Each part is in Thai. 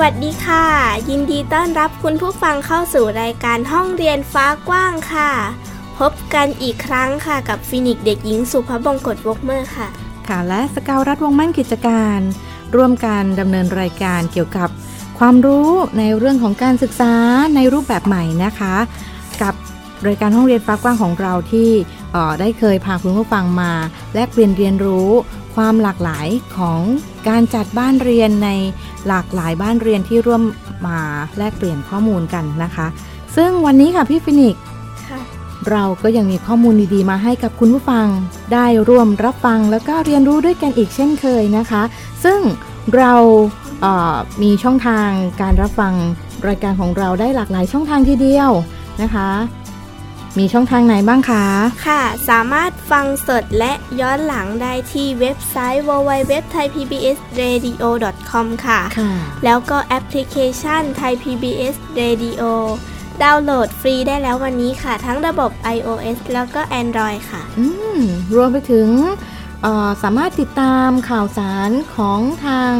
วัสดีค่ะ ยินดีต้อนรับคุณผู้ฟังเข้าสู่รายการห้องเรียนฟ้ากว้างค่ะ พบกันอีกครั้งค่ะกับฟินิกเด็กหญิงสุภบงกตวกเมอร์ค่ะ ค่ะและสกาวรัฐวงมั่นกิจการ ร่วมการดำเนินรายการเกี่ยวกับ ความรู้ในเรื่องของการศึกษาในรูปแบบใหม่นะคะ กับรายการห้องเรียนฟ้ากว้างของเราที่ได้เคยพาคุณผู้ฟังมา แลกเปลี่ยนเรียนรู้ความหลากหลายของการจัดบ้านเรียนใน หลากหลายบ้านเรียนที่ร่วมมาแลกเปลี่ยนข้อมูลกันนะคะ ซึ่งวันนี้ค่ะพี่ฟินิกเราก็ยังมีข้อมูลดีๆ มาให้กับคุณผู้ฟัง ได้ร่วมรับฟังแล้วก็เรียนรู้ด้วยกันอีกเช่นเคยนะคะ ซึ่งเรามีช่องทางการรับฟังรายการของเราได้หลากหลายช่องทางทีเดียวนะคะ มีช่องทางไหนบ้างคะ ค่ะ สามารถฟังสดและย้อนหลังได้ที่เว็บไซต์ www.thaipbsradio.com ค่ะค่ะ แล้วก็แอปพลิเคชัน Thai PBS Radio ดาวน์โหลดฟรีได้แล้ววันนี้ค่ะ ทั้งระบบ iOS แล้วก็ Android ค่ะ อืม รวมไปถึงสามารถติดตามข่าวสารของทาง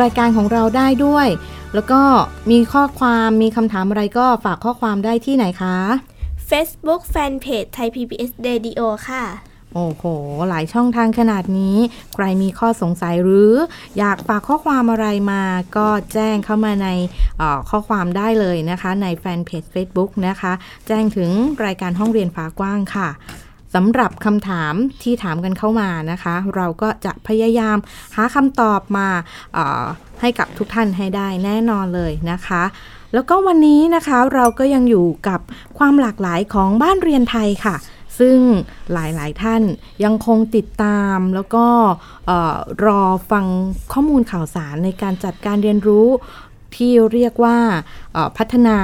รายการของเราได้ด้วย แล้วก็มีข้อความมีคำถามอะไรก็ฝากข้อความได้ที่ไหนคะ Facebook Fanpage ไทย PBS Radio ค่ะ โอ้โห หลายช่องทางขนาดนี้ ใครมีข้อสงสัยหรืออยากฝากข้อความอะไรมา ก็แจ้งเข้ามาในข้อความได้เลยนะคะ ในแฟนเพจ Facebook นะคะ แจ้งถึงรายการห้องเรียนฟ้ากว้างค่ะสำหรับคำถามที่ถามกันเข้ามานะคะ เราก็จะพยายามหาคำตอบมาให้กับทุกท่านให้ได้แน่นอนเลยนะคะ แล้วก็วันนี้นะคะเราก็ยังอยู่กับความหลากหลายของบ้านเรียนไทยค่ะ ซึ่งหลายๆท่านยังคงติดตามแล้วก็รอฟังข้อมูลข่าวสารในการจัดการเรียนรู้ที่เรียกว่าพัฒนา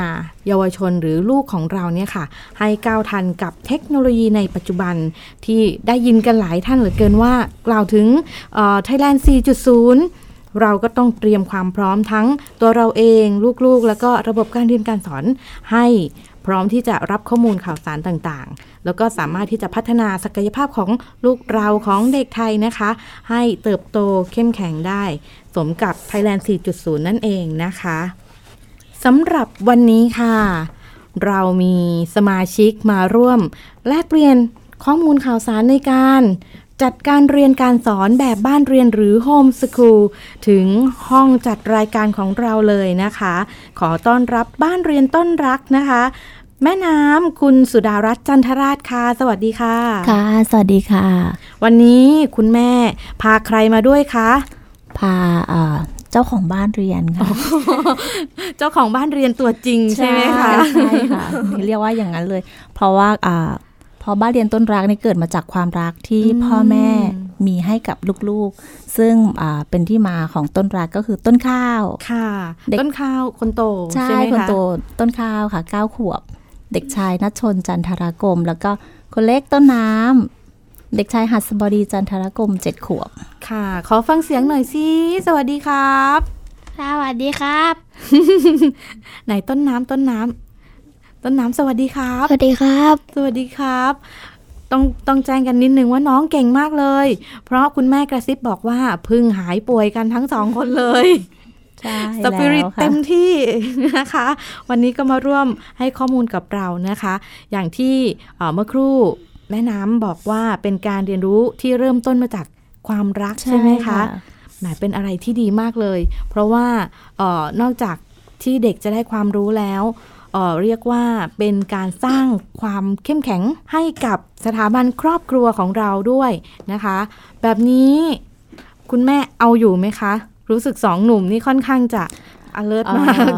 เยาวชนหรือลูกของเราเนี่ยค่ะ ให้ก้าวทันกับเทคโนโลยีในปัจจุบันที่ได้ยินกันหลายท่านเหลือเกินว่ากล่าวถึงไทยแลนด์4.0 เราก็ต้องเตรียมความพร้อมทั้งตัวเราเองลูกๆ แล้วก็ระบบการเรียนการสอนให้พร้อมที่จะรับข้อมูลข่าวสารต่างๆ แล้วก็สามารถที่จะพัฒนาศักยภาพของลูกเราของเด็กไทยนะคะ ให้เติบโตเข้มแข็งได้ สมกับ Thailand 4.0 นั่นเองนะคะสำหรับวันนี้ค่ะ เรามีสมาชิกมาร่วม แลกเปลี่ยนข้อมูลข่าวสารในการ จัดการเรียนการสอนแบบบ้านเรียนหรือโฮมสคูลถึงห้องจัดรายการของเราเลยนะคะ ขอต้อนรับบ้านเรียนต้นรักนะคะ แม่น้ำคุณสุดารัตน์จันทราชค่ะ สวัสดีค่ะ ค่ะ สวัสดีค่ะ วันนี้คุณแม่พาใครมาด้วยคะพาเจ้าของบ้านเรียนค่ะ เจ้าของบ้านเรียนตัวจริงใช่ไหมคะใช่ค่ะเรียกว่าอย่างนั้นเลย เพราะว่าพ ราะบ้านเรียนต้นรักนี่เกิดมาจากความรักที่พ่อแม่มีให้กับลูกๆ ซึ่งเป็นที่มาของต้นรักก็คือต้นข้าวค่ะ ต้นข้าวคนโตใช่คนโตต้นข้าวค่ะเก้าขวบ เด็กชายนัชชนจันทรากรมแล้วก็คนเล็กต้นน้ำเด็กชายหัสบดีจันทรกรมเจ็ดขวบค่ะ ขอฟังเสียงหน่อยสิสวัสดีครับ สวัสดีครับ ไหนต้นน้ำต้นน้ำ ต้นน้ำสวัสดีครับ สวัสดีครับ สวัสดีครับ ต้องต้องแจ้งกันนิดนึงว่าน้องเก่งมากเลย เพราะคุณแม่กระซิบบอกว่าพึ่งหายป่วยกันทั้งสองคนเลยใช่สปิริตเต็มที่นะคะ วันนี้ก็มาร่วมให้ข้อมูลกับเรานะคะ อย่างที่เมื่อครู่แม่น้ำบอกว่าเป็นการเรียนรู้ที่เริ่มต้นมาจากความรักใช่ไหมคะหมายเป็นอะไรที่ดีมากเลย เพราะว่านอกจากที่เด็กจะได้ความรู้แล้ว เรียกว่าเป็นการสร้างความเข้มแข็งให้กับสถาบันครอบครัวของเราด้วยนะคะ แบบนี้คุณแม่เอาอยู่ไหมคะ รู้สึกสองหนุ่มนี่ค่อนข้างจะ alert อ่ามาก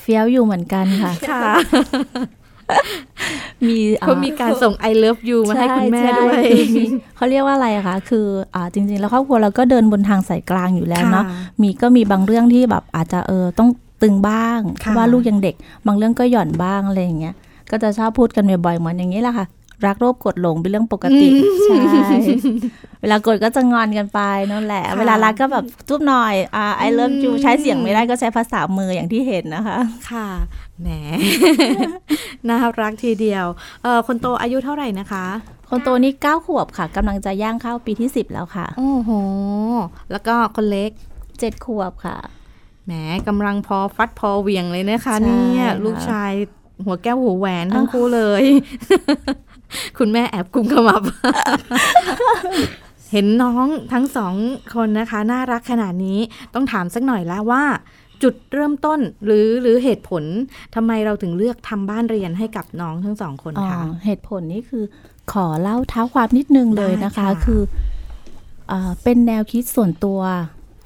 เฟี้ยวอยู่เหมือนกันค่ะค่ะมีเขามีการส่ง I love you มาให้คุณแม่ช่ด้วยคือมีเขาเรียกว่าอะไรอะคะ คืออ่าจริง ๆ แล้วครอบครัวเราก็เดินบนทางสายกลางอยู่แล้วเนาะค่ะมีก็มีบางเรื่องที่แบบอาจจะเออต้อง ตึงบ้างเพค่ะราะว่าลูกยังเด็ก บางเรื่องก็หย่อนบ้างอะไรอย่างเงี้ย ก็จะชอบพูดกันบ่อยๆเหมือนอย่างนี้แหละค่ะ รักโรคกดหลงเป็นเรื่องปกติใช่เวลากดก็จะงอนกันไปนั่นแหละค่ะเวลารักก็แบบจุ๊บหน่อยอ่า I love you ใช้เสียงไม่ได้ก็ใช้ภาษามืออย่างที่เห็นนะคะ ค่ะแหมน่ารักทีเดียวเออคนโตอายุเท่าไหร่นะคะคนโตนี่เก้าขวบค่ะกำลังจะย่างเข้าปีที่สิบแล้วค่ะ โอ้โห แล้วก็คนเล็กเจ็ดขวบค่ะ แหมกำลังพอฟัดพอเหวียงเลยนะคะใช่เนี่ยค่ะลูกชายหัวแก้วหัวแหวนทั้งคู่เลย คุณแม่แอบกุมขมับ เห็นน้องทั้งสองคนนะคะ น่ารักขนาดนี้ต้องถามสักหน่อยแล้วว่า จุดเริ่มต้นหรือหรือเหตุผลทำไมเราถึงเลือกทำบ้านเรียนให้กับน้องทั้งสองคนอ๋อคะเหตุผลนี่คือขอเล่าเท้าความนิดนึงเลยนะคะได้ค่ะคือเออเป็นแนวคิดส่วนตัว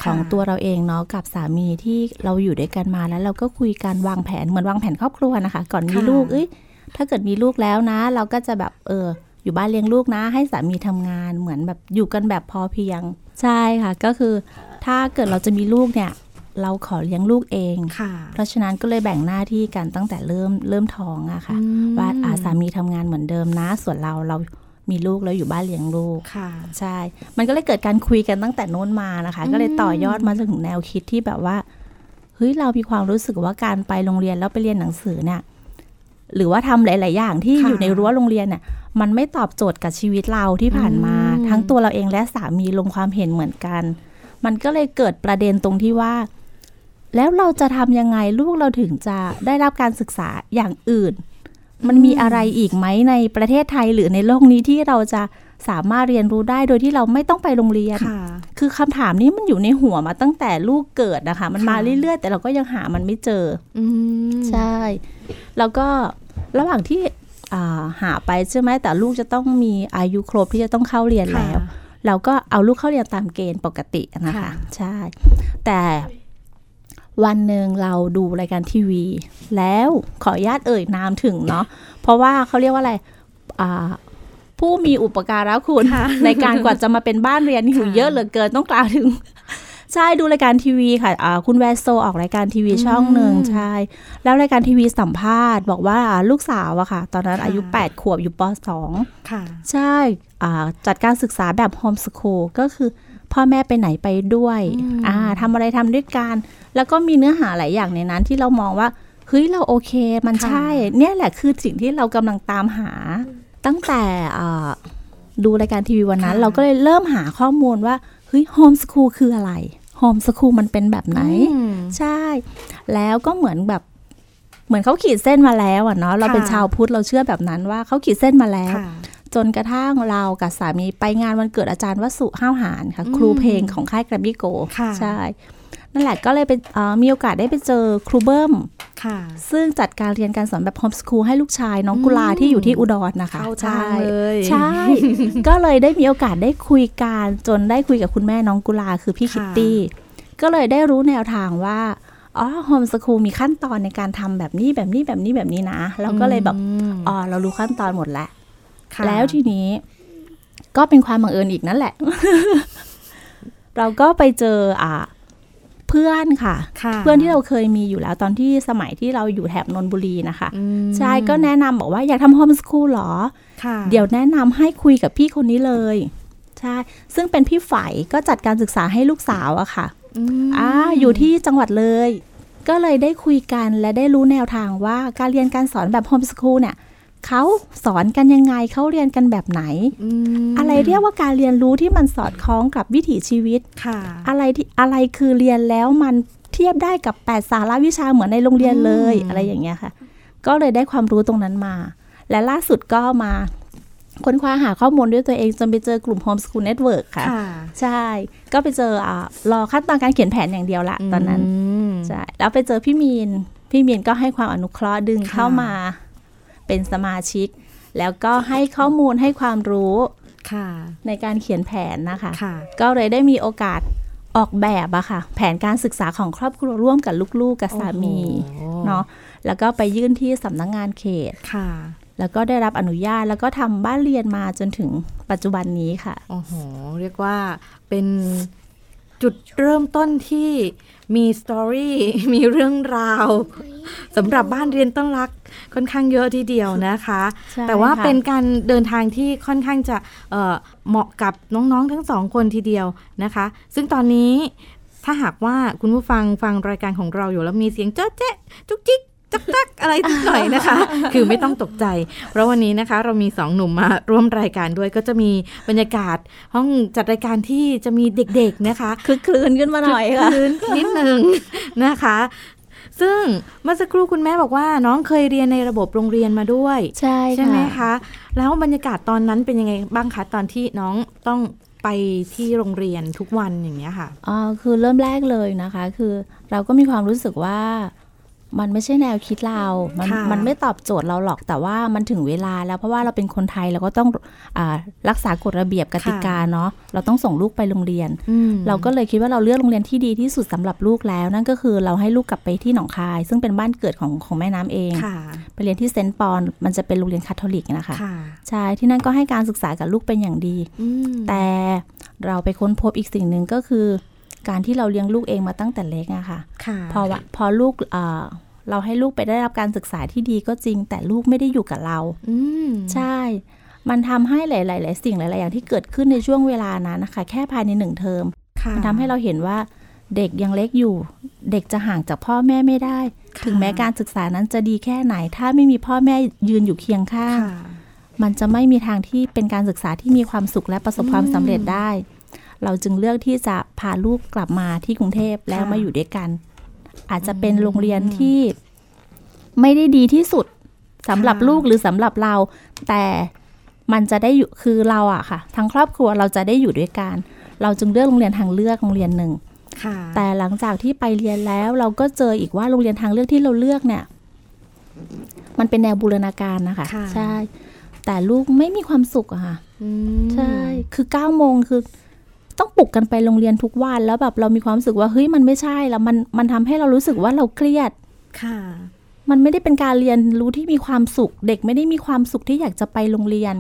ของค่ะตัวเราเองเนาะกับสามีที่เราอยู่ด้วยกันมาแล้วเราก็คุยกันวางแผนเหมือนวางแผนครอบครัวนะคะ ก่อนมีลูกเอ้ยถ้าเกิดมีลูกแล้วนะ เราก็จะแบบเอออยู่บ้านเลี้ยงลูกนะ ให้สามีทำงานเหมือนแบบอยู่กันแบบพอเพียง ใช่ค่ะ ก็คือถ้าเกิดเราจะมีลูกเนี่ย เราขอเลี้ยงลูกเองค่ะเพราะฉะนั้นก็เลยแบ่งหน้าที่กันตั้งแต่เริ่มเริ่มท้องอะค่ะอืมว่าอาสามีทำงานเหมือนเดิมนะ ส่วนเราเรา มีลูกแล้วอยู่บ้านเลี้ยงลูกค่ะใช่ มันก็เลยเกิดการคุยกันตั้งแต่โน้นมานะคะ ก็เลยต่อยอดมาจนถึงแนวคิดที่แบบว่าเฮ้ยเรามีความรู้สึกว่าการไปโรงเรียนแล้วไปเรียนหนังสือเนี่ยหรือว่าทำหลาย ๆ อย่างที่ค่ะอยู่ในรั้วโรงเรียนเนี่ยมันไม่ตอบโจทย์กับชีวิตเราที่ผ่านมาอืมทั้งตัวเราเองและสามีลงความเห็นเหมือนกัน มันก็เลยเกิดประเด็นตรงที่ว่า แล้วเราจะทำยังไงลูกเราถึงจะได้รับการศึกษาอย่างอื่น มันมีอะไรอีกไหมในประเทศไทยหรือในโลกนี้ที่เราจะสามารถเรียนรู้ได้โดยที่เราไม่ต้องไปโรงเรียนค่ะคือคำถามนี้มันอยู่ในหัวมาตั้งแต่ลูกเกิดนะคะ มันมาค่ะเรื่อยๆ แต่เราก็ยังหามันไม่เจออืมใช่ แล้วก็ระหว่างที่อ่าหาไปใช่ไหมแต่ลูกจะต้องมีอายุครบที่จะต้องเข้าเรียนแล้ว เราก็เอาลูกเข้าเรียนตามเกณฑ์ปกตินะคะค่ะใช่ แต่ วันหนึ่งเราดูรายการทีวี แล้วขออนุญาตเอ่ยนามถึงเนาะเพราะว่าเขาเรียกว่าอะไรอ่าผู้มีอุปการะคุณ ในการกว่าจะมาเป็นบ้านเรียนนี่หูเยอะเหลือเกินต้องกล่าวถึงใช่ดูรายการทีวีค่ะอ่าคุณแวสโซออกรายการทีวีช่องหนึ่งใช่แล้วรายการทีวีสัมภาษณ์ บอกว่าลูกสาวอะค่ะ ตอนนั้นอายุ 8 ขวบอยู่ป .2 ค่ะ ใช่อ่าจัดการศึกษาแบบโฮมส o ูลก็คือพ่อแม่ไปไหนไปด้วยอืมอ่าทำอะไรทำด้วยกัน แล้วก็มีเนื้อหาหลายอย่างในนั้นที่เรามองว่าเฮ้ยเราโอเคมันใช่ เนี่ยแหละคือสิ่งที่เรากำลังตามหา ตั้งแต่อ่าดูรายการทีวีวันนั้นค่ะเราก็เลยเริ่มหาข้อมูลว่าเฮ้ยโฮมส o ูลคืออะไรโฮมส o ูลมันเป็นแบบไหนอืมใช่ แล้วก็เหมือนแบบเหมือนเขาขีดเส้นมาแล้วอะเนาะเราเป็นค่ะชาวพุทธเราเชื่อแบบนั้นว่าเขาขีดเส้นมาแล้วค่ะจนกระทั่งเรากับสามีไปงานวันเกิดอาจารย์วสุห้าวหารค่ะอืมครูเพลงของค่ายแกรมมี่โกค่ะใช่ นั่นแหละก็เลยเป็นเอ่อมีโอกาสได้ไปเจอครูเบิ้มค่ะ ซึ่งจัดการเรียนการสอนแบบโฮมสคูลให้ลูกชายน้องอืมกุลาที่อยู่ที่อุดรนะคะเข้าใช่ทางเลยใช่ ก็เลยได้มีโอกาสได้คุยกันจนได้คุยกับคุณแม่น้องกุลาคือพี่ค่ะคิตตี้ ก็เลยได้รู้แนวทางว่าอ๋อโฮมสคูลมีขั้นตอนในการทำแบบนี้แบบนี้แบบนี้แบบนี้นะเราก็เลยแบบมอ๋อเรารู้ขั้นตอนหมดแล้วค่ะแล้วทีนี้ก็เป็นความบังเอิญอีกนั่นแหละ เราก็ไปเจออ่าเพื่อนค่ะค่ะ เพื่อนที่เราเคยมีอยู่แล้วตอนที่สมัยที่เราอยู่แถบนนทบุรีนะคะอืมใช่ก็แนะนำบอกว่าอยากทำโฮมสคูลหรอค่ะเดี๋ยวแนะนำให้คุยกับพี่คนนี้เลย ใช่ ซึ่งเป็นพี่ฝ่ายก็จัดการศึกษาให้ลูกสาวอะค่ะมอ่าอยู่ที่จังหวัดเลย ก็เลยได้คุยกันและได้รู้แนวทางว่าการเรียนการสอนแบบโฮมสคูลเนี่ย เขาสอนกันยังไงเขาเรียนกันแบบไหนมอะไรเรียกว่าการเรียนรู้ที่มันสอดคล้องกับวิถีชีวิตค่ะ อะไรที่อะไรคือเรียนแล้วมันเทียบได้กับแปดสาระวิชาเหมือนในโรงเรียนเลยอืมอะไรอย่างเงี้ยค่ะ ก็เลยได้ความรู้ตรงนั้นมา และล่าสุดก็มาค้นคว้าหาข้อมูลด้วยตัวเองจนไปเจอกลุ่ม Homeschool Network ค่ะค่ะใช่ ก็ไปเจออ่ารอขั้นตอนการเขียนแผนอย่างเดียวละตอนนั้นมใช่แล้วไปเจอพี่มีน พี่มีนก็ให้ความอนุเคราะห์ดึงค่ะเข้ามา เป็นสมาชิก แล้วก็ให้ข้อมูลให้ความรู้ค่ะในการเขียนแผนนะคะค่ะก็เลยได้มีโอกาสออกแบบอะค่ะ แผนการศึกษาของครอบครัวร่วมกับลูกๆกับสามีโอ้โหเนาะแล้วก็ไปยื่นที่สำนักงงานเขตค่ะ แล้วก็ได้รับอนุญาตแล้วก็ทำบ้านเรียนมาจนถึงปัจจุบันนี้ค่ะโอ้โหเรียกว่าเป็นจุดเริ่มต้นที่ มีสตอรี่มีเรื่องราวสำหรับบ้านเรียนต้นรักค่อนข้างเยอะทีเดียวนะคะใช่แต่ว่าค่ะเป็นการเดินทางที่ค่อนข้างจะเอ่อเหมาะกับน้องๆทั้งสองคนทีเดียวนะคะ ซึ่งตอนนี้ถ้าหากว่าคุณผู้ฟังฟังรายการของเราอยู่แล้วมีเสียงเจ๊ะเจ๊ะจุกจิก จักจักอะไรนิดหน่อยนะคะ คือไม่ต้องตกใจ เพราะวันนี้นะคะ เรามีสองหนุ่มมาร่วมรายการด้วยก็จะมีบรรยากาศห้องจัดรายการที่จะมีเด็กๆนะคะคือคลืนขึ้นมาหน่อยค่ะคืนนิดนึงนะคะซึ่งเมื่อสักครู่คุณแม่บอกว่า น้องเคยเรียนในระบบโรงเรียนมาด้วย ใช่ใช่ไหมคะ แล้วบรรยากาศตอนนั้นเป็นยังไงบ้างคะตอนที่น้องต้องไปที่โรงเรียนทุกวันอย่างเงี้ยค่ะอ๋อคือเริ่มแรกเลยนะคะ คือเราก็มีความรู้สึกว่า มันไม่ใช่แนวคิดเรา มันค่ะมันไม่ตอบโจทย์เราหรอก แต่ว่ามันถึงเวลาแล้ว เพราะว่าเราเป็นคนไทยเราก็ต้องอารักษากฎระเบียบกติกาเนาะ เราต้องส่งลูกไปโรงเรียนอืมเราก็เลยคิดว่าเราเลือกโรงเรียนที่ดีที่สุดสำหรับลูกแล้ว นั่นก็คือเราให้ลูกกลับไปที่หนองคาย ซึ่งเป็นบ้านเกิดของของแม่น้ำเองค่ะไปเรียนที่เซนต์ปอล มันจะเป็นโรงเรียนคาทอลิกนะคะค่ะใช่ ที่นั่นก็ให้การศึกษากับลูกเป็นอย่างดีอืมแต่เราไปค้นพบอีกสิ่งหนึ่งก็คือการที่เราเลี้ยงลูกเองมาตั้งแต่เล็กอะค่ะค่ะพอวะพอลูก เอ่อเราให้ลูกไปได้รับการศึกษาที่ดีก็จริง แต่ลูกไม่ได้อยู่กับเราอืมใช่ มันทำให้หลายๆหลายสิ่งหลาย ๆ อย่างที่เกิดขึ้นในช่วงเวลานั้นนะคะ แค่ภายในหนึ่งเทอมค่ะมันทำให้เราเห็นว่าเด็กยังเล็กอยู่ เด็กจะห่างจากพ่อแม่ไม่ได้ค่ะถึงแม้การศึกษานั้นจะดีแค่ไหน ถ้าไม่มีพ่อแม่ยืนอยู่เคียงข้างค่ะมันจะไม่มีทางที่เป็นการศึกษาที่มีความสุขและประสบความสำเร็จได้ เราจึงเลือกที่จะพาลูกกลับมาที่กรุงเทพแล้วค่ะมาอยู่ด้วยกัน อาจจะเป็นโรงเรียนที่ไม่ได้ดีที่สุดสำหรับค่ะลูกหรือสำหรับเรา แต่มันจะได้อยู่คือเราอะค่ะ ทั้งครอบครัวเราจะได้อยู่ด้วยกัน เราจึงเลือกโรงเรียนทางเลือกโรงเรียนหนึ่งค่ะแต่หลังจากที่ไปเรียนแล้วเราก็เจออีกว่าโรงเรียนทางเลือกที่เราเลือกเนี่ย มันเป็นแนวบูรณาการนะคะค่ะใช่ แต่ลูกไม่มีความสุขอะค่ะอืมใช่ คือ9ก้าโมงคือ ต้องปลุกกันไปโรงเรียนทุกวัน แล้วแบบเรามีความรู้สึกว่าเฮ้ยมันไม่ใช่แล้วมันมันทำให้เรารู้สึกว่าเราเครียดค่ะ มันไม่ได้เป็นการเรียนรู้ที่มีความสุข เด็กไม่ได้มีความสุขที่อยากจะไปโรงเรียน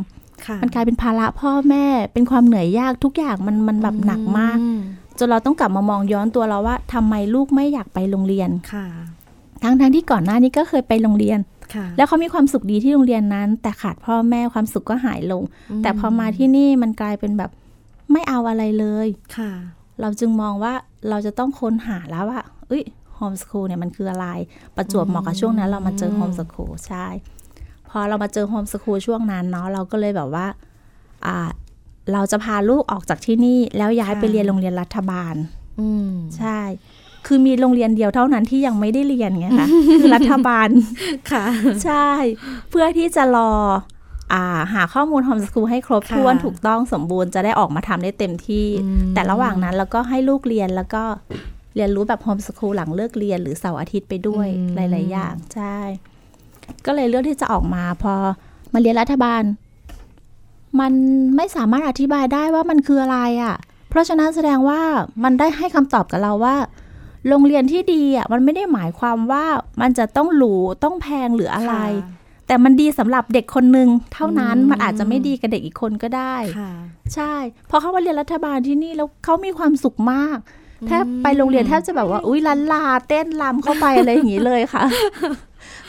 ค่ะมันกลายเป็นภาระพ่อแม่เป็นความเหนื่อยยากทุกอย่างมันมันแบบหนักมากอืจนเราต้องกลับมามองย้อนตัวเราว่าทำไมลูกไม่อยากไปโรงเรียนค่ะทั้งทั้งที่ก่อนหน้านี้ก็เคยไปโรงเรียนค่ะแล้วเขามีความสุขดีที่โรงเรียนนั้น แต่ขาดพ่อแม่ความสุขก็หายลง แต่พอมาที่นี่มันกลายเป็นแบบ ไม่เอาอะไรเลยค่ะ เราจึงมองว่าเราจะต้องค้นหาแล้วว่าเอ้ยโฮมสคูลเนี่ยมันคืออะไร ประจวบเหมาะกับช่วงนั้น เรามาเจอโฮมสคูลใช่ พอเรามาเจอโฮมสคูลช่วงนั้นเนาะเราก็เลยแบบว่าอ่า เราจะพาลูกออกจากที่นี่ แล้วย้ายค่ะไปเรียนโรงเรียนรัฐบาล อืมใช่ คือมีโรงเรียนเดียวเท่านั้นที่ยังไม่ได้เรียนไงคะคือรัฐบาลค่ะ ใช่ เพื่อที่จะรออ่า หาข้อมูลโฮมส o ูลให้ครบค่ะถ้วนถูกต้องสมบูรณ์จะได้ออกมาทำได้เต็มที่อืมแต่ระหว่างนั้นเราก็ให้ลูกเรียนแล้วก็เรียนรู้แบบโฮมส o ูลหลังเลิกเรียนหรือเสาร์อาทิตย์ไปด้วยหลาย ๆ อย่าง ใช่ ก็เลยเลือกที่จะออกมาพอมาเรียนรัฐบาล มันไม่สามารถอธิบายได้ว่ามันคืออะไรอะ่ะ เพราะฉะนั้นแสดงว่ามันได้ให้คำตอบกับเราว่าโรงเรียนที่ดีอะมันไม่ได้หมายความว่ามันจะต้องหรูต้องแพงหรืออะไร แต่มันดีสำหรับเด็กคนหนึ่งเท่านั้นอืมมันอาจจะไม่ดีกับเด็กอีกคนก็ได้ค่ะใช่พอเขามาเรียนรัฐบาลที่นี่แล้วเขามีความสุขมากแทบไปโรงเรียนแทบจะแบบว่า อุ้ยลันลาเต้นรำเข้าไปอะไรอย่างนี้เลยค่ะ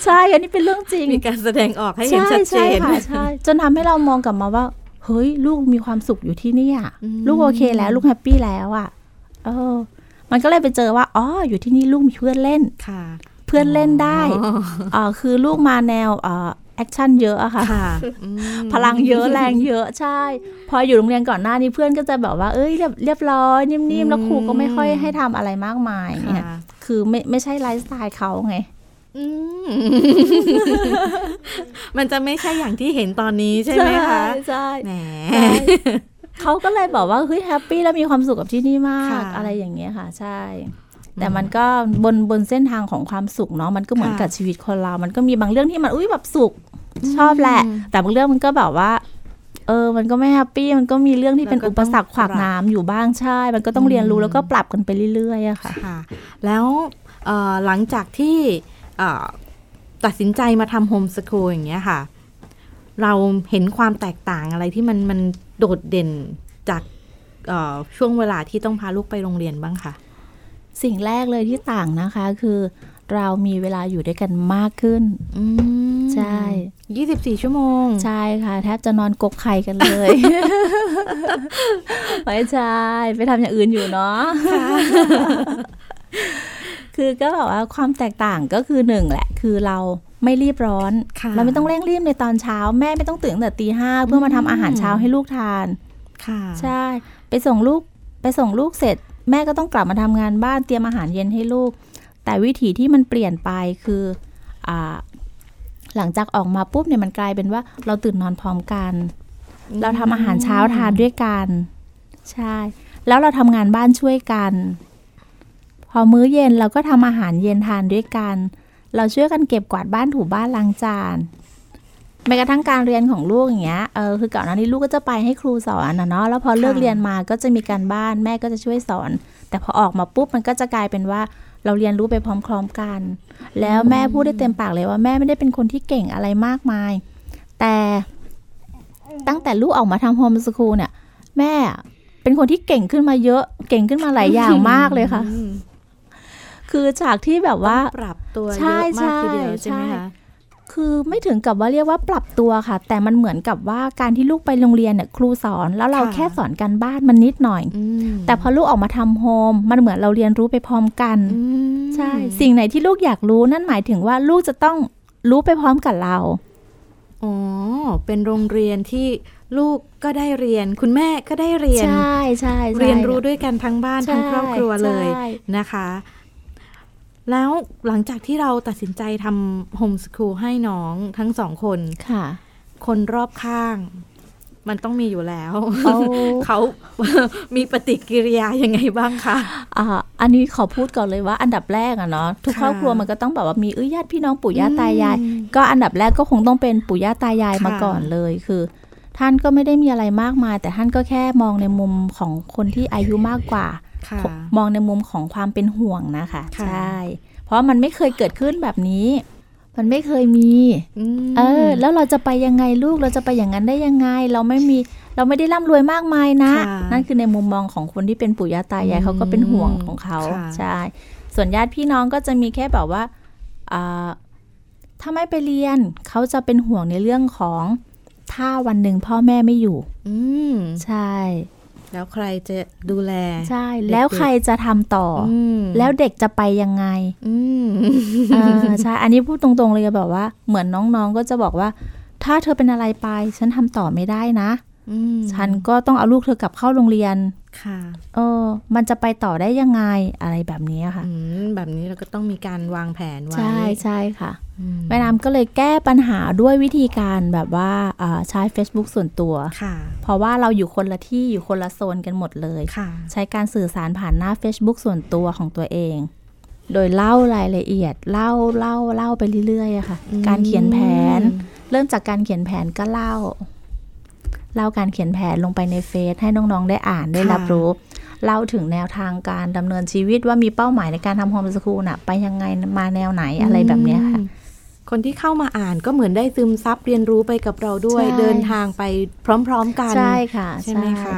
ใช่อันนี้เป็นเรื่องจริงมีการแสดงออกให้เห็นใช่ชัดเจใช่ค่ะใช่จนทำให้เรามองกลับมาว่า เฮ้ย ลูกมีความสุขอยู่ที่นี่อะอืมลูกโอเคแล้ว ลูก happy แล้วอะเออ มันก็เลยไปเจอว่าอ๋ออยู่ที่นี่ลูกมีเพื่อนเล่นค่ะเพื่อนเล่นได้อ๋ออ่าคือลูกมาแนวอ่า action เยอะอะค่ะค่ะอืมพลังเยอะแรงเยอะใช่ พออยู่โรงเรียนก่อนหน้านี้เพื่อนก็จะแบบว่า เอ้ยเรียบเรียบร้อยนิ่มๆ แล้วครูก็ไม่ค่อยให้ทำอะไรมากมายเนี่ยค่ะคือไม่ไม่ใช่ไลฟ์สไตล์เขาไงอืมมันจะไม่ใช่อย่างที่เห็นตอนนี้ใช่ไหมคะใช่แหมใช่เขาก็เลยบอกว่าเฮ้ยแฮปปี้แล้วมีความสุขกับที่นี่มากค่ะอะไรอย่างเงี้ยค่ะ ใช่ แต่มันก็บนบนเส้นทางของความสุขเนาะมันก็เหมือนค่ะกับชีวิตคนเรา มันก็มีบางเรื่องที่มันอุ้ยแบบสุขชอบแหละ แต่บางเรื่องมันก็แบบว่า เออ มันก็ไม่แฮปปี้ มันก็มีเรื่องที่เป็นแล้วก็อุปสรรคขวากต้องปรับน้ำอยู่บ้างใช่ มันก็ต้องเรียนรู้อืมแล้วก็ปรับกันไปเรื่อยๆอะค่ะค่ะแล้วเอ่อหลังจากที่เอ่อตัดสินใจมาทำโฮมส o ูลอย่างเงี้ยค่ะ เราเห็นความแตกต่างอะไรที่มันมันโดดเด่นจากเอ่อช่วงเวลาที่ต้องพาลูกไปโรงเรียนบ้างคะ สิ่งแรกเลยที่ต่างนะคะ คือเรามีเวลาอยู่ด้วยกันมากขึ้นอืมใช่ยี่สิบสี่ชั่วโมง ใช่ค่ะ แทบจะนอนกกไข่กันเลยไม่ใช่ไปทำอย่างอื่นอยู่เนาะคือก็แบบว่าความแตกต่างก็คือหนึ่งแหละ คือเราไม่รีบร้อนค่ะเราไม่ต้องเร่งรีบในตอนเช้า แม่ไม่ต้องตื่นตั้งแต่ตีห้าเพื่อมาทำอาหารเช้าให้ลูกทาน ค่ะ ใช่ ไปส่งลูกไปส่งลูกเสร็จ แม่ก็ต้องกลับมาทำงานบ้านเตรียมอาหารเย็นให้ลูก แต่วิถีที่มันเปลี่ยนไปคืออหลังจากออกมาปุ๊บเนี่ยมันกลายเป็นว่าเราตื่นนอนพร้อมกัน เราทำอาหารเช้าทานด้วยกัน ใช่ แล้วเราทำงานบ้านช่วยกัน พอมื้อเย็นเราก็ทำอาหารเย็นทานด้วยกัน เราช่วยกันเก็บกวาดบ้านถูบ้านล้างจาน แม้กระทั่งการเรียนของลูกอย่างเงี้ย เออ คือก่อนหน้านี้ลูกก็จะไปให้ครูสอนนะเนาะ แล้วพอเลิกค่ะเรียนมาก็จะมีการบ้านแม่ก็จะช่วยสอน แต่พอออกมาปุ๊บมันก็จะกลายเป็นว่าเราเรียนรู้ไปพร้อม ๆกัน แล้วแม่พูดได้เต็มปากเลยว่าแม่ไม่ได้เป็นคนที่เก่งอะไรมากมาย แต่ตั้งแต่ลูกออกมาทำโฮมสคูลเนี่ย แม่เป็นคนที่เก่งขึ้นมาเยอะ เก่งขึ้นมาหลายอย่างมากเลยค่ะอืมคือจากที่แบบว่าปรับตัวเยใช่อะมากทีเดียวใช่ใช่ไหมใช่คะ คือไม่ถึงกับว่าเรียกว่าปรับตัวค่ะ แต่มันเหมือนกับว่าการที่ลูกไปโรงเรียนเนี่ยครูสอนแล้วเราค่ะแค่สอนการบ้านมันนิดหน่อยอืมแต่พอลูกออกมาทำโฮมมันเหมือนเราเรียนรู้ไปพร้อมกันอืมใช่สิ่งไหนที่ลูกอยากรู้นั่นหมายถึงว่าลูกจะต้องรู้ไปพร้อมกับเราอ๋อเป็นโรงเรียนที่ลูกก็ได้เรียน คุณแม่ก็ได้เรียน ใช่ใช่ใช่เรียนรู้ด้วยกันทั้งบ้านใช่ทั้งครอบครัวเลยใช่นะคะ แล้วหลังจากที่เราตัดสินใจทำโฮมส o ูลให้น้องทั้งสองคนค่ะ คนรอบข้าง มันต้องมีอยู่แล้วโอ้เขามีปฏิกิริยายังไงบ้างคะอ่าอันนี้ขอพูดก่อนเลยว่าอันดับแรกอะเนาะทุกค่ะครอบครัวมันก็ต้องแบบว่ามีเอ้ยญาติพี่น้องปู่ย่าตายายอืมก็อันดับแรกก็คงต้องเป็นปู่ย่าตายายค่ะมาก่อนเลยคือท่านก็ไม่ได้มีอะไรมากมาย แต่ท่านก็แค่มองในมุมของคนที่อายุมากกว่าค่ะ มองในมุมของความเป็นห่วงนะคะค่ะใช่ เพราะมันไม่เคยเกิดขึ้นแบบนี้ มันไม่เคยมีมเออ แล้วเราจะไปยังไงลูกเราจะไปอย่างนั้นได้ยังไง เราไม่มีเราไม่ได้ร่ำรวยมากมายนะค่ะนั่นคือในมุมมองของคนที่เป็นปู่ย่าตายายอืมเขาก็เป็นห่วงของเขาค่ะใช่ส่วนญาติพี่น้องก็จะมีแค่แบบว่าอ่าถ้าไม่ไปเรียนเขาจะเป็นห่วงในเรื่องของถ้าวันหนึ่งพ่อแม่ไม่อยู่ อืมใช่ แล้วใครจะดูแล ใช่เด็กๆแล้วใครจะทำต่ออมแล้วเด็กจะไปยังไงอืมเออใช่ อันนี้พูดตรงๆเลยแบบว่า เหมือนน้องๆก็จะบอกว่า ถ้าเธอเป็นอะไรไป ฉันทำต่อไม่ได้นะอืม ฉันก็ต้องเอาลูกเธอกลับเข้าโรงเรียน ค่ะ เออ มันจะไปต่อได้ยังไงอะไรแบบนี้ค่ะอืมแบบนี้เราก็ต้องมีการวางแผนไว้ ใช่ใช่ค่ะอืมแม่น้ำก็เลยแก้ปัญหาด้วยวิธีการแบบว่าอ่าใช้ Facebook ส่วนตัว ค่ะ เพราะว่าเราอยู่คนละที่อยู่คนละโซนกันหมดเลยค่ะใช้การสื่อสารผ่านหน้า Facebook ส่วนตัวของตัวเอง โดยเล่ารายละเอียด เล่าเล่าเล่าไปเรื่อยๆอะค่ะอืมการเขียนแผน เริ่มจากการเขียนแผนก็เล่า เล่าการเขียนแผนลงไปในเฟซให้น้องๆได้อ่านได้รับรู้เล่าถึงแนวทางการดำเนินชีวิตว่ามีเป้าหมายในการทำโฮมสคูลน่ะ ไปยังไงมาแนวไหนอะไรแบบเนี้ยค่ะอืมคนที่เข้ามาอ่านก็เหมือนได้ซึมซับเรียนรู้ไปกับเราด้วยใช่เดินทางไปพร้อม ๆ กัน ใช่ค่ะ ใช่ไหมคะ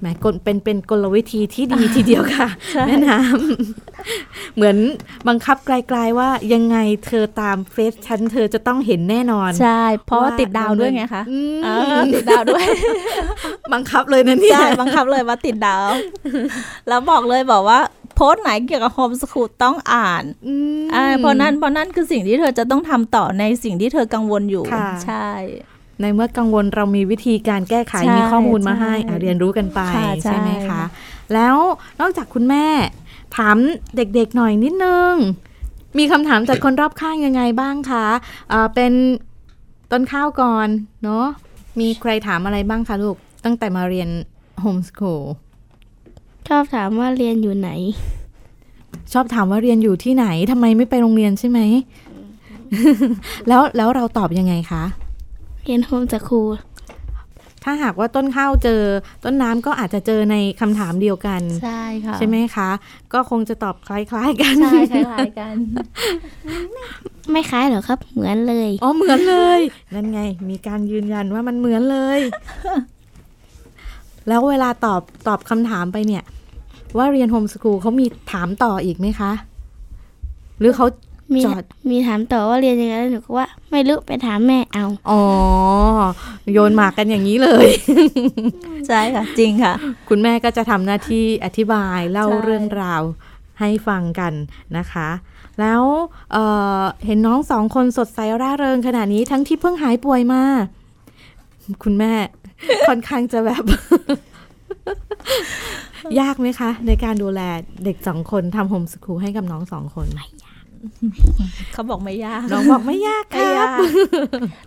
แหมกลเป็นเป็นกลวิธีที่ดีทีเดียวค่ะแม่น้ำเหมือนบังคับไกลๆว่ายังไงเธอตามเฟซฉันเธอจะต้องเห็นแน่นอน ใช่ เพราะว่าติดดาวด้วยไงคะอืมเออติดดาวด้วย บังคับเลยนะเนี่ยใช่บังคับเลยว่าติดดาว แล้วบอกเลยบอกว่าโพสต์ไหนเกี่ยวกับ homeschool ต้องอ่านอืมอ่าเพราะนั้นเพราะนั่นคือสิ่งที่เธอจะต้องทำต่อในสิ่งที่เธอกังวลอยู่ค่ะใช่ ในเมื่อกังวลเรามีวิธีการแก้ไขใช่มีข้อมูลมาให้ใช่อะเรียนรู้กันไปค่ะใช่ใช่ไหมคะ แล้วนอกจากคุณแม่ ถามเด็กๆหน่อยนิดนึง มีคำถามจากคนรอบข้างยังไงบ้างคะอ่าเป็นต้นข้าวก่อนเนาะมีใครถามอะไรบ้างคะลูก ตั้งแต่มาเรียนโฮมส o ูลชอบถามว่าเรียนอยู่ไหน ชอบถามว่าเรียนอยู่ที่ไหนทำไมไม่ไปโรงเรียนใช่ไหมแล้วแล้วเราตอบยังไงคะ เรียนโฮมสคูลถ้าหากว่าต้นข้าวเจอ ต้นน้ำก็อาจจะเจอในคำถามเดียวกันใช่ค่ะใช่ไหมคะ ก็คงจะตอบคล้ายๆกันใช่คล้ายๆกัน ไม่คล้ายหรอครับ เหมือนเลยอ๋อเหมือนเลย นั่นไง มีการยืนยันว่ามันเหมือนเลย แล้วเวลาตอบตอบคำถามไปเนี่ย ว่าเรียนโฮมสกูลเขามีถามต่ออีกไหมคะ หรือเขา มีจอด มีถามต่อว่าเรียนยังไงแล้วหนูก็ว่าไม่รู้ไปถามแม่เอา อ๋อ โยนหมากกันอย่างนี้เลย ใช่ค่ะ จริงค่ะ คุณแม่ก็จะทำหน้าที่อธิบายเล่าใช่เรื่องราวให้ฟังกันนะคะ แล้วเอ่อเห็นน้องสองคนสดใสร่าเริงขนาดนี้ทั้งที่เพิ่งหายป่วยมา คุณแม่ค่อนข้างจะแบบ ยากไหมคะ ในการดูแลเด็กสองคนทำโฮมสคูลให้กับน้องสองคน เขาบอกไม่ยากน้องบอกไม่ยากคไม่รัยาบก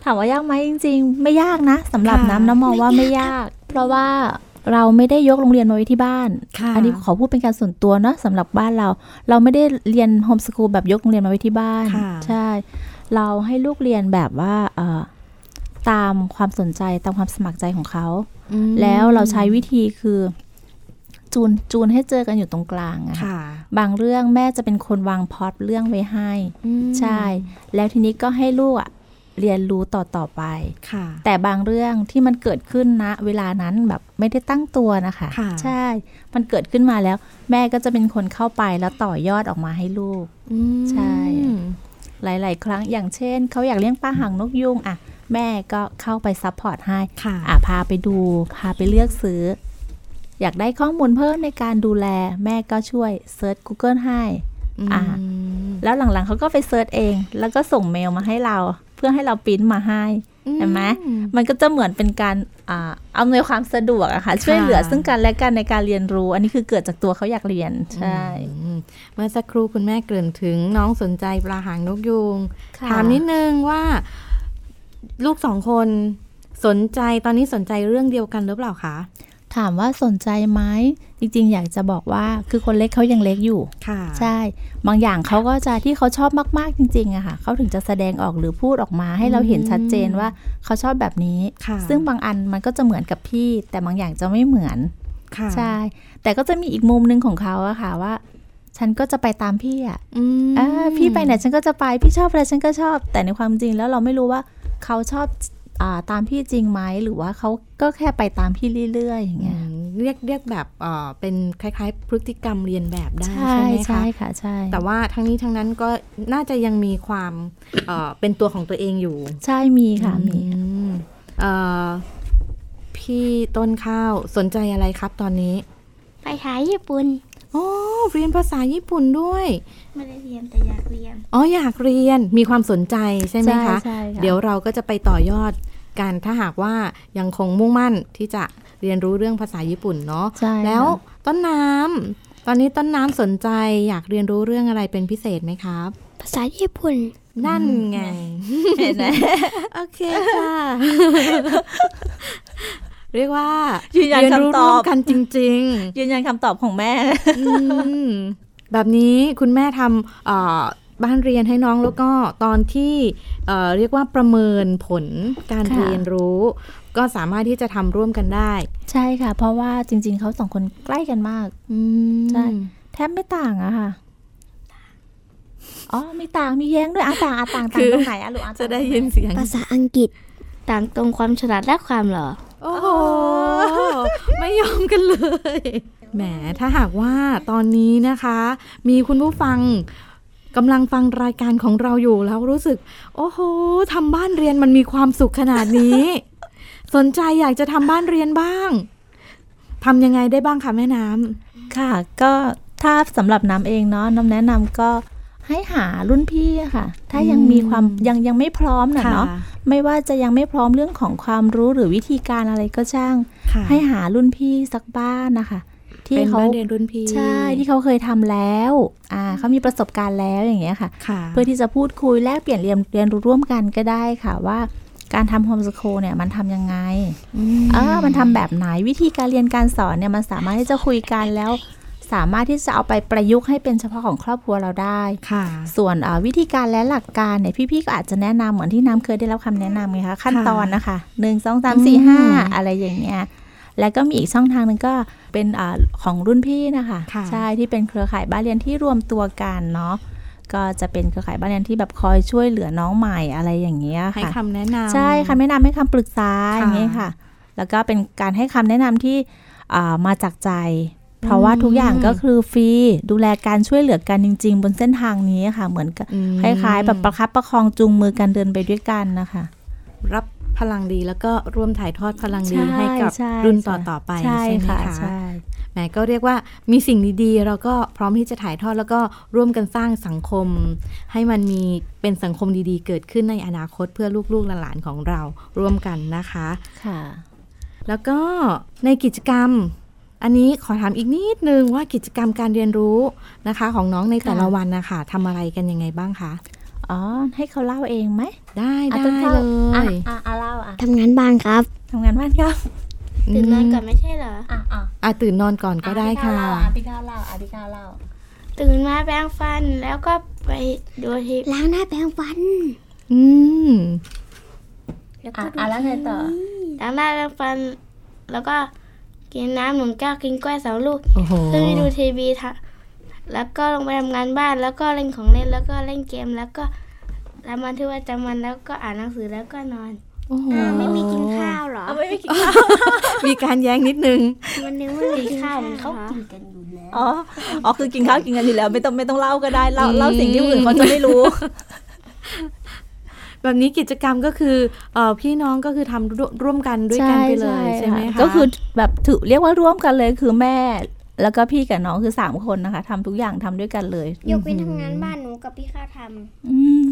ถามว่ายากไหมจริง ๆ ไม่ยากนะสำหรับค่ะน้ำน้ำมองว่าไม่ยาก เพราะว่าเราไม่ได้ยกโรงเรียนมาไว้ที่บ้านค่ะอันี้ขอพูดเป็นการส่วนตัวเนาะสำหรับบ้านเรา เราไม่ได้เรียนโฮมสกูลแบบยกโรงเรียนมาไว้ที่บ้านค่ะใช่ เราให้ลูกเรียนแบบว่าเอ่อตามความสนใจตามความสมัครใจของเขาอืมแล้วเราใช้วิธีคือ จูนจูนให้เจอกันอยู่ตรงกลางอะค่ะ บางเรื่องแม่จะเป็นคนวางพล็อตเรื่องไว้ให้อืมใช่ แล้วทีนี้ก็ให้ลูกอะเรียนรู้ต่อต่อไปค่ะแต่บางเรื่องที่มันเกิดขึ้นณเวลานั้นแบบไม่ได้ตั้งตัวนะคะค่ะใช่ มันเกิดขึ้นมาแล้ว แม่ก็จะเป็นคนเข้าไปแล้วต่อยอดออกมาให้ลูกอืมใช่ หลาย ๆ ครั้งอย่างเช่น เขาอยากเลี้ยงปลาหางนกยุงอะแม่ก็เข้าไป support ให้ค่ะอะพาไปดู พาไปเลือกซื้อ อยากได้ข้อมูลเพิ่มในการดูแล แม่ก็ช่วย search Google ให้อ่ามแล้วหลังๆเขาก็ไป search เอง แล้วก็ส่งเมลมาให้เรา เพื่อให้เราปริ้นมาให้เห็นไหมมันก็จะเหมือนเป็นการอ่าอำนวยความสะดวกอะค่ะ ช่วยเหลือซึ่งกันและกันในการเรียนรู้ อันนี้คือเกิดจากตัวเขาอยากเรียน ใช่อืมเมื่อสักครู่คุณแม่เกริ่นถึงน้องสนใจปลาหางนกยูงค่ะถามนิดนึงว่าลูกสองคนสนใจตอนนี้สนใจเรื่องเดียวกันหรือเปล่าคะ ถามว่าสนใจไหมจริงๆ อยากจะบอกว่าคือคนเล็กเขายังเล็กอยู่ค่ะใช่ บางอย่างเขาก็จะที่เขาชอบมากๆจริงๆอะค่ะเขาถึงจะแสดงออกหรือพูดออกมาให้เราเห็นชัดเจนว่าเขาชอบแบบนี้ค่ะซึ่งบางอันมันก็จะเหมือนกับพี่ แต่บางอย่างจะไม่เหมือนค่ะใช่ แต่ก็จะมีอีกมุมหนึ่งของเขาอะค่ะว่า ฉันก็จะไปตามพี่อะอืมอ่าพี่ไปไหนฉันก็จะไปพี่ชอบอะไรฉันก็ชอบ แต่ในความจริงแล้วเราไม่รู้ว่าเขาชอบอ่า ตามพี่จริงไหมหรือว่าเขาก็แค่ไปตามพี่เรื่อยๆอย่างอืเงี้ยมเรียกเรียกแบบเอ่อเป็นคล้ายๆ พฤติกรรมเรียนแบบได้ใช่ใช่ไหมคะใช่ค่ะใช่แต่ว่าทั้งนี้ทั้งนั้นก็น่าจะยังมีความเอ่อเป็นตัวของตัวเองอยู่ ใช่มีค่ะมีอืมเอ่อพี่ต้นข้าวสนใจอะไรครับตอนนี้ ไปหาญี่ปุ่น โอ้เรียนภาษาญี่ปุ่นด้วย ไม่ได้เรียนแต่อยากเรียน อ๋ออยากเรียนมีความสนใจใช่ไหมคะ ใช่ค่ะเดี๋ยวเราก็จะไปต่อยอดกันถ้าหากว่ายังคงมุ่งมั่นที่จะเรียนรู้เรื่องภาษาญี่ปุ่นเนาะใช่แล้วค่ะต้นน้ำตอนนี้ต้นน้ำสนใจอยากเรียนรู้เรื่องอะไรเป็นพิเศษไหมครับ ภาษาญี่ปุ่นนั่นไง เห็นไหมโอเคค่ะ เรียกว่ายืนยันเรีรู้คำตอบร่วมกันจริงยืนยันคำตอบของแม่ๆอืมแบบนี้คุณแม่ทำเอ่อบ้านเรียนให้น้องแล้วก็ตอนที่เอ่อเรียกว่าประเมินผลการค่ะเรียนรู้ ก็สามารถที่จะทำร่วมกันได้ ใช่ค่ะ เพราะว่าจริง ๆเขาสองคนใกล้กันมากอืมใช่แทบไม่ต่างอะค่ะอ๋อมีต่างมีแย้งด้วยอะต่างอะต่างต่างตรงไหนอะลูกอะจะได้ยินเสียงภาษาอังกฤษต่างตรงความฉลาดและความหล่อ โอ้โห ไม่ยอมกันเลย แหม ถ้าหากว่าตอนนี้นะคะ มีคุณผู้ฟังกำลังฟังรายการของเราอยู่แล้วรู้สึก โอ้โหทำบ้านเรียนมันมีความสุขขนาดนี้ สนใจอยากจะทำบ้านเรียนบ้างทำยังไงได้บ้างคะแม่น้ำค่ะ ก็ถ้าสำหรับน้ำเองเนาะน้ำแนะนำก็ให้หารุ่นพี่อะค่ะ ถ้ายังมีความยังยังไม่พร้อมน่ะเนาะ ไม่ว่าจะยังไม่พร้อมเรื่องของความรู้หรือวิธีการอะไรก็ช่างค่ะให้หารุ่นพี่สักบ้านนะคะ ที่เป็นเขาบ้านเรียนรุ่นพี่ใช่ที่เขาเคยทำแล้วอ่าเขามีประสบการณ์แล้วอย่างเงี้ยค่ะค่ะ เพื่อที่จะพูดคุยแลกเปลี่ยนเรียนเรียนรู้ร่วมกันก็ได้ค่ะว่าการทำโฮมส o ูลเนี่ยมันทำยังไงอืเออมันทำแบบไหนวิธีการเรียนการสอนเนี่ยมันสามารถที่จะคุยกันแล้ว สามารถที่จะเอาไปประยุกต์ให้เป็นเฉพาะของครอบครัวเราได้ค่ะ ส่วนวิธีการและหลักการเนี่ยพี่ๆก็อาจจะแนะนำเหมือนที่น้ำเคยได้รับคำแนะนำไงคะขั้นตอนนะคะหนึ่งสองสามสี่ห้าอะไรอย่างเงี้ยแล้วก็มีอีกช่องทางหนึงก็เป็นอของรุ่นพี่นะคะค่ะใช่ที่เป็นเครือข่ายบ้านเรียนที่รวมตัวกันเนาะก็จะเป็นเครือข่ายบ้านเรียนที่แบบคอยช่วยเหลือน้องใหม่อะไรอย่างเงี้ยให้ค่ะคำแนะนำใช่คำแนะนำให้คำปรึกษาค่ะอย่างเงี้ยค่ะ แล้วก็เป็นการให้คำแนะนำที่อ่ามาจากใจ เพราะว่าทุกอย่างก็คือฟรีดูแลการช่วยเหลือกันจริง ๆ บนเส้นทางนี้ค่ะ เหมือนกับอืมคล้ายๆ แบบประคับประคองจูงมือกันเดินไปด้วยกันนะคะ รับพลังดีแล้วก็ร่วมถ่ายทอดพลังดีใช่ให้กับใช่รุ่นใช่ต่อๆไปใช่ใช่ไหมค่ะคะใช่แหมก็เรียกว่ามีสิ่งดีๆ เราก็พร้อมที่จะถ่ายทอดแล้วก็ร่วมกันสร้างสังคม ให้มันมีเป็นสังคมดีๆ เกิดขึ้นในอนาคตเพื่อลูกๆหลานๆของเราร่วมกันนะคะค่ะแล้วก็ในกิจกรรม อันนี้ขอถามอีกนิดนึงว่ากิจกรรมการเรียนรู้นะคะ ของน้องในแต่ละค่ะวันนะคะทำอะไรกันยังไงบ้างคะอ๋อ ให้เขาเล่าเองไหม ได้อะได้ต้นข้าวเลอะยอะอะเล่าอะทำงานบ้านครับทำงานบ้านครับตื่นนอนก่อนไม่ใช่เหรออะอะอะตื่นนอนก่อนก็ได้ค่ะอะพี่ข้าวเล่าอะพี่ข้าวเล่าตื่นมาแปรงฟันแล้วก็ไปดูทีล้างหน้าแปรงฟัน อืมแล้วอะก็อะแล้วไงต่อล้างหน้าแปรงฟัน แล้วก็ กินน้ำหนึ่งแก้วกินกล้วยสองลูกโอ้โหขึ้นไปดูทีวีทะแล้วก็ลงไปทำงานบ้านแล้วก็เล่นของเล่นแล้วก็เล่นเกมแล้วก็ทำบันทึกประจำวันแล้วก็อ่านหนังสือแล้วก็นอนโอ้โหไม่มีกินข้าวเหรอเอาไม่ไม่กินข้าวมีการแย้งนิดนึงวันนึงไม่มีกินข้าวมันเขาเขากินกันอยู่แล้วอ๋ออ๋อคือกินข้าวกินกันอยู่แล้ว ไม่ต้องไม่ต้องเล่าก็ได้เล่าเล่าสิ่งที่คนอื่นเขาจะไม่รู้ แบบนี้กิจกรรมก็คือเอ่อพี่น้องก็คือทำร่วมร่วมกันด้วยกันไปเลยใช่ไหมคะก็คือแบบถือเรียกว่าร่วมกันเลยคือแม่แล้วก็พี่กับน้องคือสามคนนะคะทำทุกอย่างทำด้วยกันเลย ยกเว้นทำงานบ้านหนูกับพี่ข้าวทอืม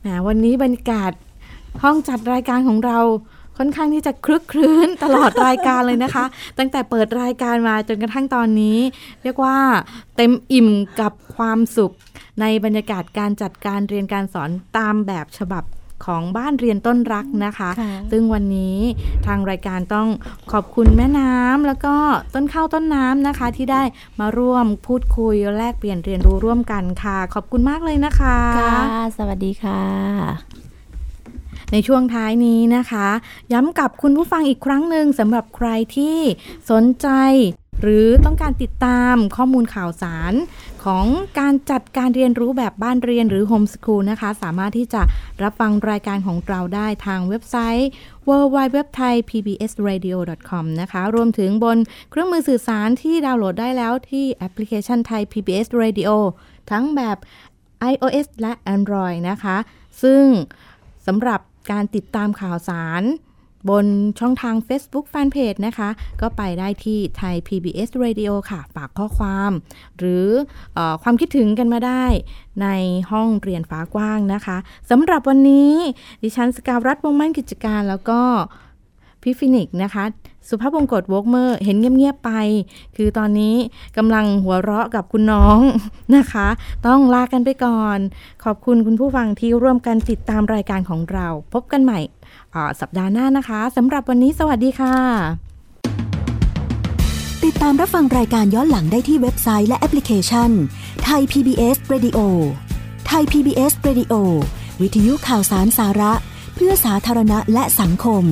แหมวันนี้บรรยากาศห้องจัดรายการของเราค่อนข้างที่จะคลึกครื้นตลอดรายการเลยนะคะ ตั้งแต่เปิดรายการมาจนกระทั่งตอนนี้ เรียกว่าเต็มอิ่มกับความสุขในบรรยากาศการจัดการเรียนการสอนตามแบบฉบับ ของบ้านเรียนต้นรักนะคะค่ะซึ่งวันนี้ทางรายการต้องขอบคุณแม่น้ำแล้วก็ต้นข้าวต้นน้ำนะคะ ที่ได้มาร่วมพูดคุยแลกเปลี่ยนเรียนรู้ร่วมกันค่ะ ขอบคุณมากเลยนะคะค่ะสวัสดีค่ะในช่วงท้ายนี้นะคะ ย้ำกับคุณผู้ฟังอีกครั้งหนึ่งสำหรับใครที่สนใจ หรือต้องการติดตามข้อมูลข่าวสาร ของการจัดการเรียนรู้แบบบ้านเรียนหรือโฮมส o ูลนะคะ สามารถที่จะรับฟังรายการของเราได้ทางเว็บไซต์ www.thaipbsradio.com นะคะ รวมถึงบนเครื่องมือสื่อสารที่ดาวน์โหลดได้แล้วที่แอปพลิเคชันไทย PBS Radio ทั้งแบบ iOS และ Android นะคะ ซึ่งสำหรับการติดตามข่าวสาร บนช่องทาง Facebook Fanpage นะคะ ก็ไปได้ที่ไทย PBS Radio ค่ะฝากข้อความ หรืออความคิดถึงกันมาได้ในห้องเรียนฟ้ากว้างนะคะสำหรับวันนี้ดิฉันสกาวรัฐวงมั่นกิจการแล้วก็พี่ฟินิกนะคะ สุภาพวงกตวกเมอร์ เห็นเงียบๆไป คือตอนนี้กำลังหัวเราะกับคุณน้องนะคะ ต้องลากันไปก่อน ขอบคุณคุณผู้ฟังที่ร่วมกันติดตามรายการของเรา พบกันใหม่ สัปดาห์หน้านะคะสำหรับวันนี้สวัสดีค่ะ ติดตามรับฟังรายการย้อนหลังได้ที่เว็บไซต์และแอปพลิเคชันไทย PBS Radio ไทย PBS Radio วิทยุข่าวสารสาระ เพื่อสาธารณะและสังคม